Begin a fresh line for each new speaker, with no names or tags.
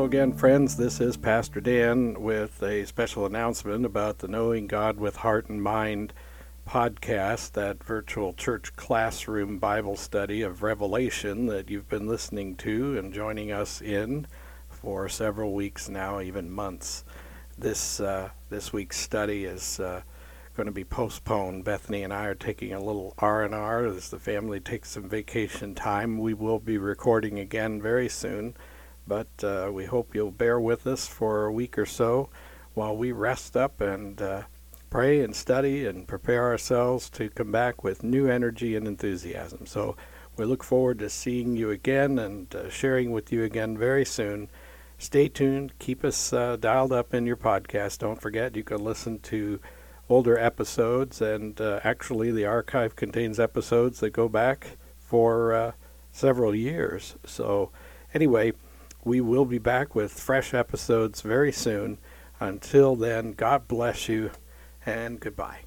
again, friends. This is Pastor Dan with a special announcement about the Knowing God with Heart and Mind podcast, that virtual church classroom Bible study of Revelation that you've been listening to and joining us in for several weeks now, even months. This uh, this week's study is uh, going to be postponed. Bethany and I are taking a little R and R as the family takes some vacation time. We will be recording again very soon but uh, we hope you'll bear with us for a week or so while we rest up and uh, pray and study and prepare ourselves to come back with new energy and enthusiasm. So we look forward to seeing you again and uh, sharing with you again very soon. Stay tuned. Keep us uh, dialed up in your podcast. Don't forget, you can listen to older episodes, and uh, actually, the archive contains episodes that go back for uh, several years. So, anyway, we will be back with fresh episodes very soon. Until then, God bless you and goodbye.